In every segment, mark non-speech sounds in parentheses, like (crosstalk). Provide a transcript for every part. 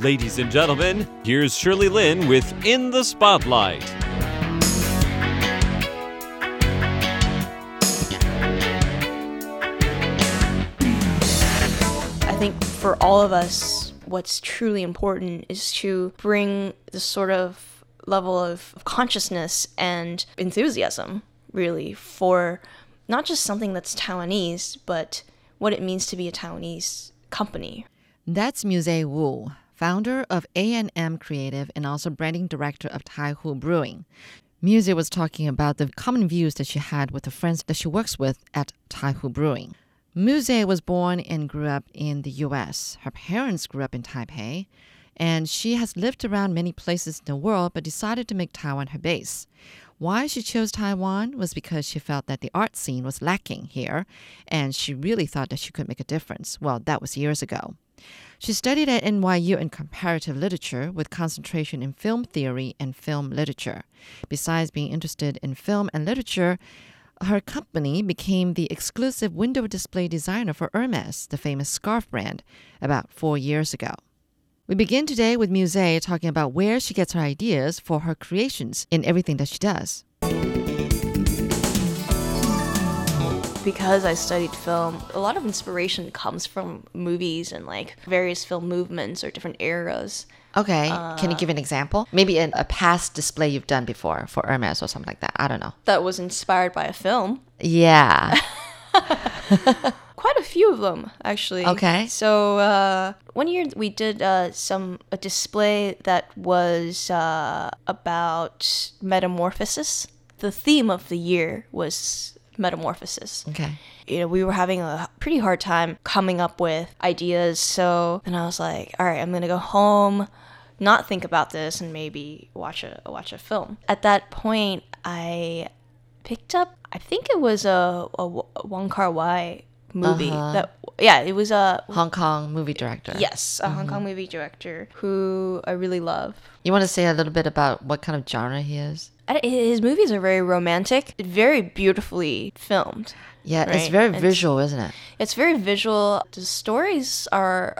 Ladies and gentlemen, here's Shirley Lin with In the Spotlight. I think for all of us, what's truly important is to bring this sort of level of consciousness and enthusiasm, really, for not just something that's Taiwanese, but what it means to be a Taiwanese company. That's Musee Wu, founder of A&M Creative and also branding director of Taihu Brewing. Musee was talking about the common views that she had with the friends that she works with at Taihu Brewing. Musee was born and grew up in the US. Her parents grew up in Taipei, and she has lived around many places in the world but decided to make Taiwan her base. Why she chose Taiwan was because she felt that the art scene was lacking here, and she really thought that she could make a difference. Well, that was years ago. She studied at NYU in comparative literature with concentration in film theory and film literature. Besides being interested in film and literature, her company became the exclusive window display designer for Hermes, the famous scarf brand, about four years ago. We begin today with Musee talking about where she gets her ideas for her creations in everything that she does. Because I studied film, a lot of inspiration comes from movies and like various film movements or different eras. Okay, can you give an example? Maybe in a past display you've done before for Hermes or something like that. I don't know. That was inspired by a film. Yeah. (laughs) Quite a few of them, actually. Okay. So uh, one year we did uh, some a display that was uh, about metamorphosis. The theme of the year was metamorphosis. okay. you know, we were having a pretty hard time coming up with ideas. So then I was like, all right, I'm gonna go home, not think about this, and maybe watch a watch a film. At that point, I picked up, I think it was a, a Wong Kar Wai movie. Uh-huh. That yeah, it was a Hong Kong movie director. yes, a Hong mm-hmm. Kong movie director who I really love. You want to say a little bit about what kind of genre he is? His movies are very romantic, very beautifully filmed. Yeah, it's very it's- visual, isn't it? It's very visual. The stories are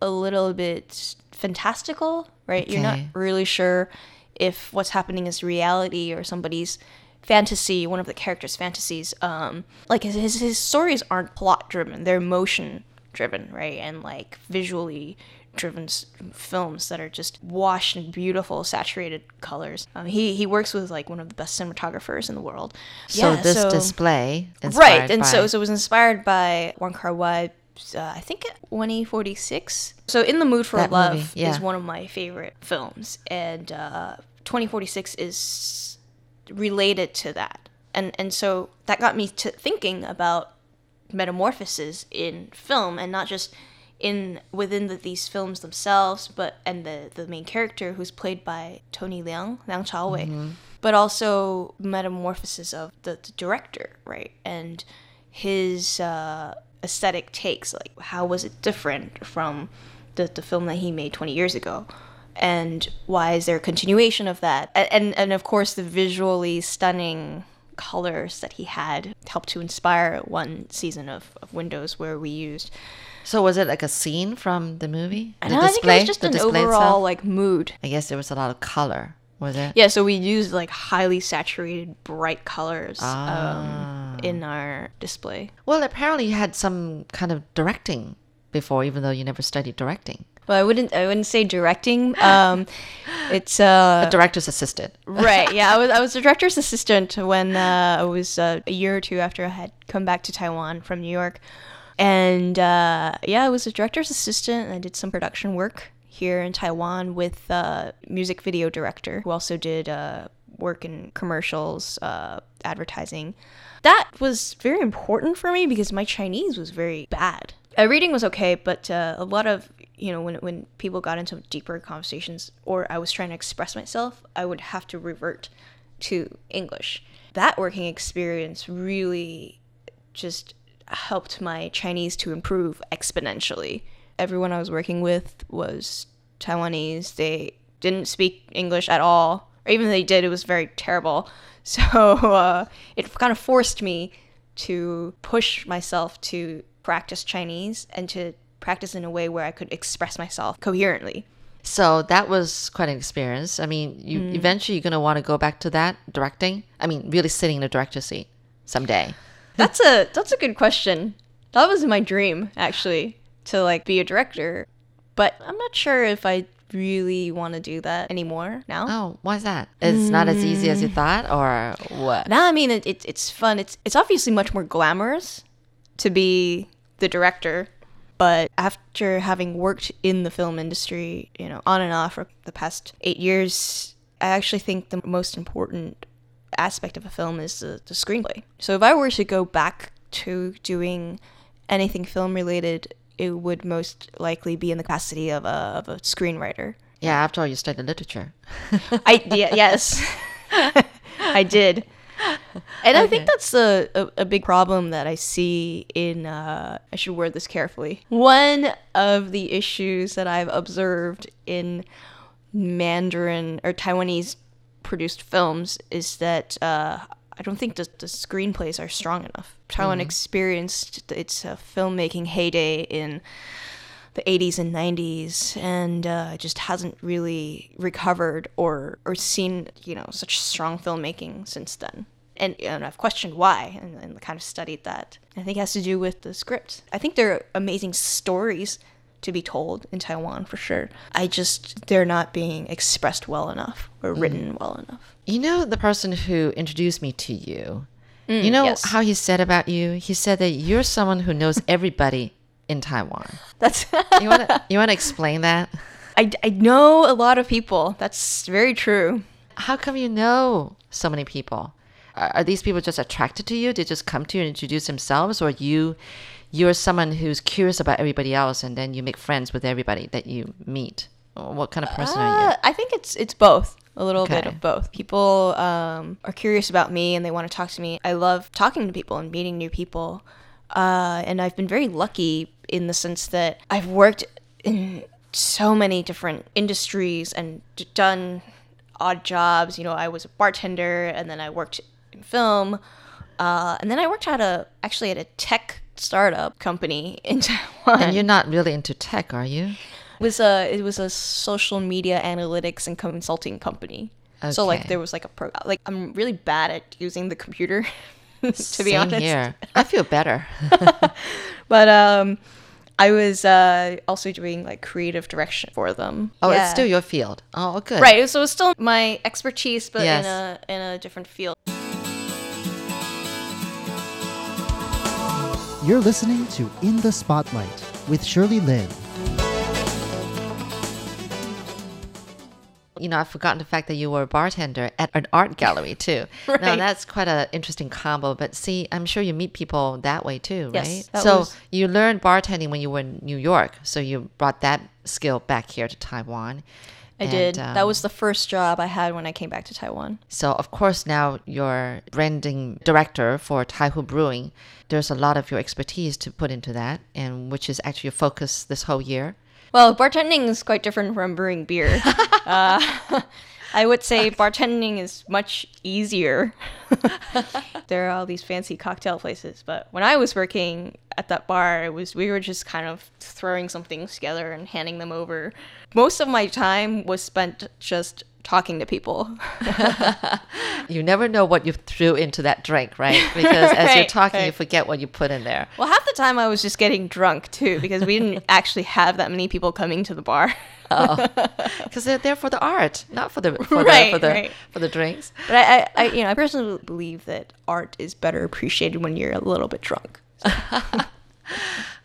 a little bit fantastical, right? You're not really sure if what's happening is reality or somebody's fantasy, one of the characters' fantasies. Um, like his, his his stories aren't plot driven; they're emotion driven, right? And like visually driven s- films that are just washed in beautiful saturated colors. Um, he he works with like one of the best cinematographers in the world. So Yeah, this so- display, right and by- so, so it was inspired by Wong Kar Wai uh, I think 2046 so In the Mood for That Love movie, yeah. is one of my favorite films and uh, 2046 is related to that and and so that got me to thinking about metamorphoses in film and not just in within the, these films themselves but and the the main character who's played by Tony Liang Liang Chaowei but also metamorphosis of the, the director right? And his uh, aesthetic takes like how was it different from the, the film that he made 20 years ago? And why is there a continuation of that? And and of course the visually stunning colors that he had helped to inspire one season of, of windows where we used So was it like a scene from the movie? the I think it was just the an display overall itself? like mood I guess there was a lot of color. Was it? yeah so we used like highly saturated bright colors Ah. um, in our display Well, apparently you had some kind of directing before, even though you never studied directing. well i wouldn't i wouldn't say directing um (laughs) it's uh A director's assistant. right (laughs) yeah i was i was a director's assistant when uh, i was uh, a year or two after i had come back to taiwan from new york and uh, yeah i was a director's assistant and i did some production work here in taiwan with a music video director who also did uh, work in commercials uh, advertising. That was very important for me because my chinese was very bad. Uh, reading was okay but uh, a lot of you know when, when people got into deeper conversations or i was trying to express myself i would have to revert to english. That working experience really just helped my chinese to improve exponentially everyone i was working with was taiwanese they didn't speak english at all or even if they did it was very terrible (laughs) so uh, it kind of forced me to push myself to practice Chinese and to practice in a way where I could express myself coherently. So that was quite an experience. I mean, you Mm. eventually you're gonna want to go back to that directing. I mean, really sitting in the director's seat someday. That's a that's a good question. That was my dream actually to like be a director, but I'm not sure if I really want to do that anymore now. Oh, why is that? It's not as easy as you Mm. thought, or what? Now, I mean, it, it, it's fun. It's it's obviously much more glamorous to be the director, but after having worked in the film industry, you know, on and off for the past eight years, I actually think the most important aspect of a film is the, the screenplay. So if I were to go back to doing anything film related, it would most likely be in the capacity of a, of a screenwriter. Yeah, after all, you studied literature. (laughs) I yeah, yes, (laughs) I did, and I think that's a, a, a big problem that I see in. Uh, I should word this carefully. One of the issues that I've observed in Mandarin or Taiwanese produced films is that uh, I don't think the, the screenplays are strong enough. Taiwan experienced its uh, filmmaking heyday in the 80s and 90s and uh, just hasn't really recovered or or seen you know such strong filmmaking since then. And, and I've questioned why and, and kind of studied that. I think it has to do with the script. I think they're amazing stories to be told in Taiwan for sure I just they're not being expressed well enough or written well enough You know the person who introduced me to you. you know Mm, yes. how he said about you? He said that you're someone who knows (laughs) everybody in Taiwan. that's You want to you want to explain that? (laughs) I, I know a lot of people that's very true How come you know so many people? Are, are these people just attracted to you? They just come to you and introduce themselves, or you you're someone who's curious about everybody else, and then you make friends with everybody that you meet? What kind of person are you? Uh, I think it's it's both. A little bit of both. People um, are curious about me and they want to talk to me. I love talking to people and meeting new people. Uh, and I've been very lucky in the sense that I've worked in so many different industries and d- done odd jobs. You know, I was a bartender and then I worked in film. Uh, and then I worked at a actually at a tech startup company (laughs) in Taiwan. And you're not really into tech, are you? It was a it was a social media analytics and consulting company. So like there was like a pro like I'm really bad at using the computer (laughs) to be Same honest. here. (laughs) I feel better. But um I was uh also doing like creative direction for them. Oh, Yeah. it's still your field. Oh, good. Right, so it's still my expertise but Yes. in a in a different field. You're listening to In the Spotlight with Shirley Lin. You know, I've forgotten the fact that you were a bartender at an art gallery (laughs) too. right. Now that's quite an interesting combo. But see, I'm sure you meet people that way too, Yes, right? that so was- you learned bartending when you were in New York. So you brought that skill back here to Taiwan. I And, did. that um, was the first job I had when I came back to Taiwan. So of course now you're branding director for Taihu Brewing. There's a lot of your expertise to put into that, and which is actually your focus this whole year. Well, bartending is quite different from brewing beer. (laughs) uh, (laughs) I would say bartending is much easier. (laughs) there are all these fancy cocktail places, but when I was working at that bar, it was we were just kind of throwing some things together and handing them over. Most of my time was spent just talking to people. (laughs) You never know what you threw into that drink, right? (laughs) Because as you're Right, talking, you forget what you put in there. well, half the time I was just getting drunk too because we didn't (laughs) actually have that many people coming to the bar. Oh. Because they're there for the art, not for the for Right, the for the right. for the drinks. But I, I, I, you know, I personally believe that art is better appreciated when you're a little bit drunk.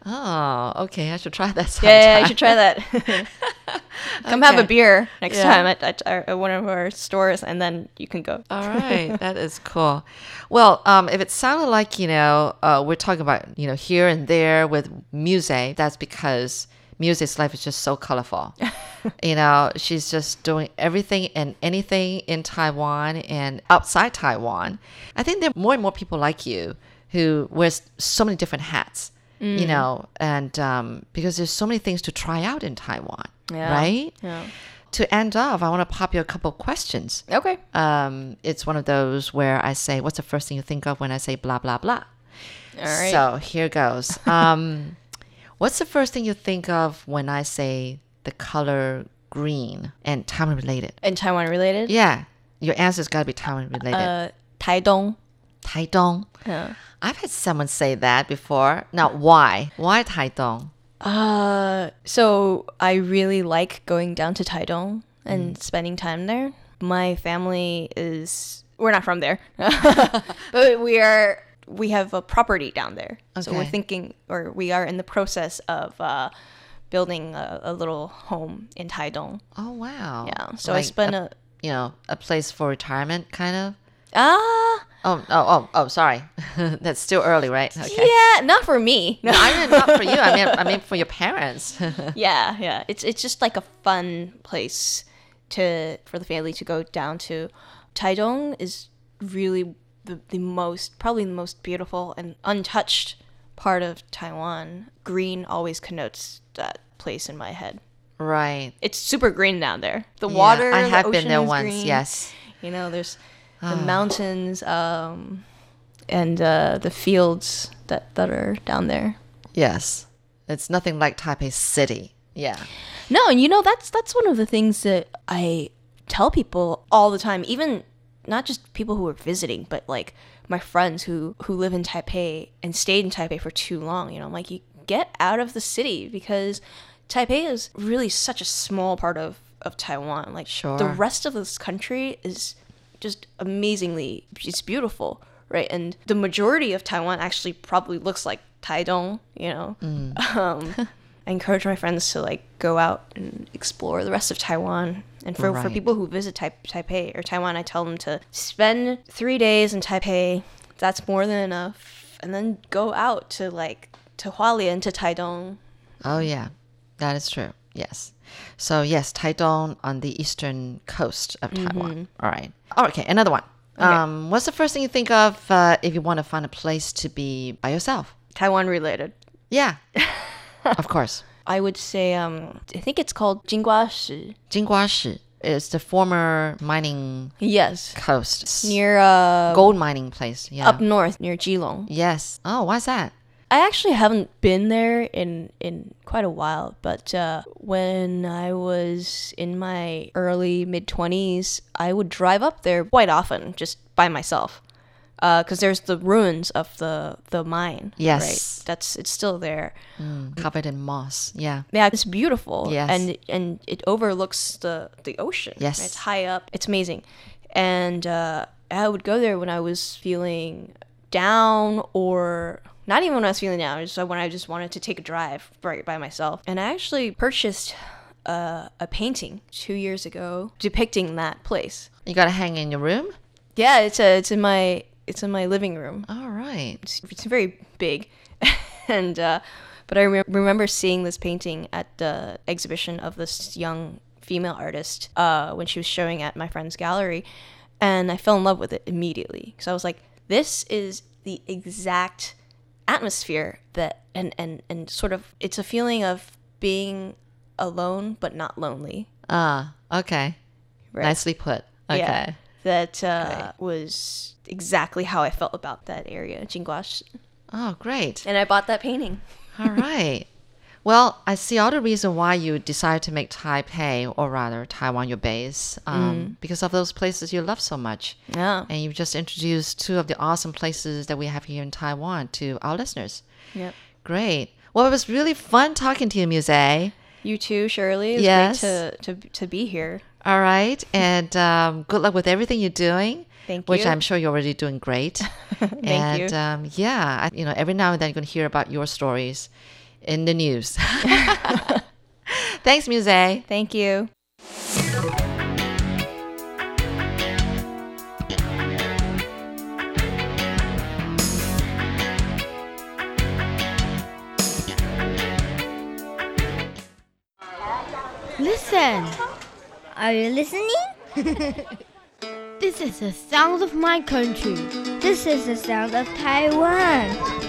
Oh, okay. I should try that (laughs) sometime. Yeah, yeah, you should try that. (laughs) Come have a beer next Yeah. time at, at, our, at one of our stores, and then you can go. All right, that is cool. Well, um, if it sounded like you know uh, we're talking about you know here and there with music, that's because Musee's life is just so colorful. (laughs) you know, she's just doing everything and anything in Taiwan and outside Taiwan. I think there are more and more people like you who wears so many different hats. You know, and um, because there's so many things to try out in Taiwan, Yeah. right? Yeah. To end off, I want to pop you a couple questions Okay. um, it's one of those where I say, "What's the first thing you think of when I say blah blah blah?" All right. So here goes. (laughs) Um, what's the first thing you think of when I say the color green and Taiwan related? And Taiwan related? Yeah, your answer's got to be Taiwan related. Uh, Taidong. Taidong. Yeah. I've had someone say that before. Now, why? Why Taidong? Uh, so I really like going down to Taidong and spending time there. My family is we're not from there, (laughs) (laughs) but we are we have a property down there. So we're thinking, or we are in the process of uh, building a, a little home in Taidong. Oh wow. Yeah. So I Like spent a, a you know a place for retirement, kind of. Ah Oh oh oh oh. Sorry, (laughs) that's still early, right? Okay. yeah, not for me. (laughs) No. I mean, not for you. I mean, I mean for your parents. (laughs) yeah, yeah. It's it's just like a fun place to for the family to go down to. Taidong is really the, the most probably the most beautiful and untouched part of Taiwan. Green always connotes that place in my head. right. It's super green down there. The Yeah, water, I the have been there once. green. Yes. You know, there's the mountains um, and uh, the fields that, that are down there. Yes. It's nothing like Taipei City. Yeah. No, and you know that's that's one of the things that I tell people all the time, even not just people who are visiting, but like my friends who who live in Taipei and stayed in Taipei for too long. You know, I'm like you get out of the city because Taipei is really such a small part of of Taiwan. Like sure. the rest of this country is just amazingly it's beautiful, right? And the majority of Taiwan actually probably looks like Taidong, you know. (laughs) Um, I encourage my friends to like go out and explore the rest of Taiwan. And for, for people who visit tai- Taipei or Taiwan, I tell them to spend three days in Taipei. That's more than enough. And then go out to like to Hualien, to Taidong. Oh yeah, that is true. Yes. So yes, Taidong on the eastern coast of Taiwan. All right. Oh, okay. Another one. Um, what's the first thing you think of uh, if you want to find a place to be by yourself? Taiwan related. Yeah. (laughs) of course. I would say um I think it's called Jinguashi. Jinguashi is the former mining Yes. coast. Near uh gold mining place. Yeah. up north near Keelung. Yes. Oh, why's that? I actually haven't been there in in quite a while, but uh, when I was in my early mid twenties, I would drive up there quite often, just by myself, because there's the ruins of the the mine. Yes. right? that's it's still there. Covered in moss. Yeah. Yeah, it's beautiful. Yes. and and it overlooks the the ocean. Yes. it's high up. It's amazing, and uh, I would go there when I was feeling down or not even when I was feeling down. Just when I just wanted to take a drive right by myself. And I actually purchased uh, a painting two years ago depicting that place. You got to hang in your room? Yeah, it's a, it's in my it's in my living room All right. it's, it's very big (laughs) and uh, but i re- remember seeing this painting at the exhibition of this young female artist uh, when she was showing at my friend's gallery and i fell in love with it immediately because i was like this is the exact atmosphere that and, and and sort of it's a feeling of being alone but not lonely Ah, okay. Right. Nicely put. Okay. yeah that uh, was exactly how i felt about that area Jinguashi. Oh, great. and i bought that painting All right. (laughs) Well, I see all the reason why you decided to make Taipei, or rather Taiwan, your base, um, because of those places you love so much. yeah And you've just introduced two of the awesome places that we have here in Taiwan to our listeners. Yep. Great. Well, it was really fun talking to you, Musee. You too, Shirley. It's Yes. great to, to, to be here. All right. (laughs) And um, good luck with everything you're doing. Thank you. Which. I'm sure you're already doing great. (laughs) Thank and you. Um, yeah, I, you know, every now and then you're going to hear about your stories in the news. (laughs) Thanks, Musee. Thank you. Listen. Are you listening? (laughs) this is the sound of my country. This is the sound of Taiwan.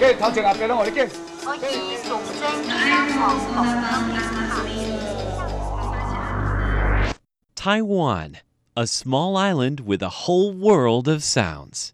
嘅头前阿嘅啦，我哋嘅。 Taiwan, a small island with a whole world of sounds.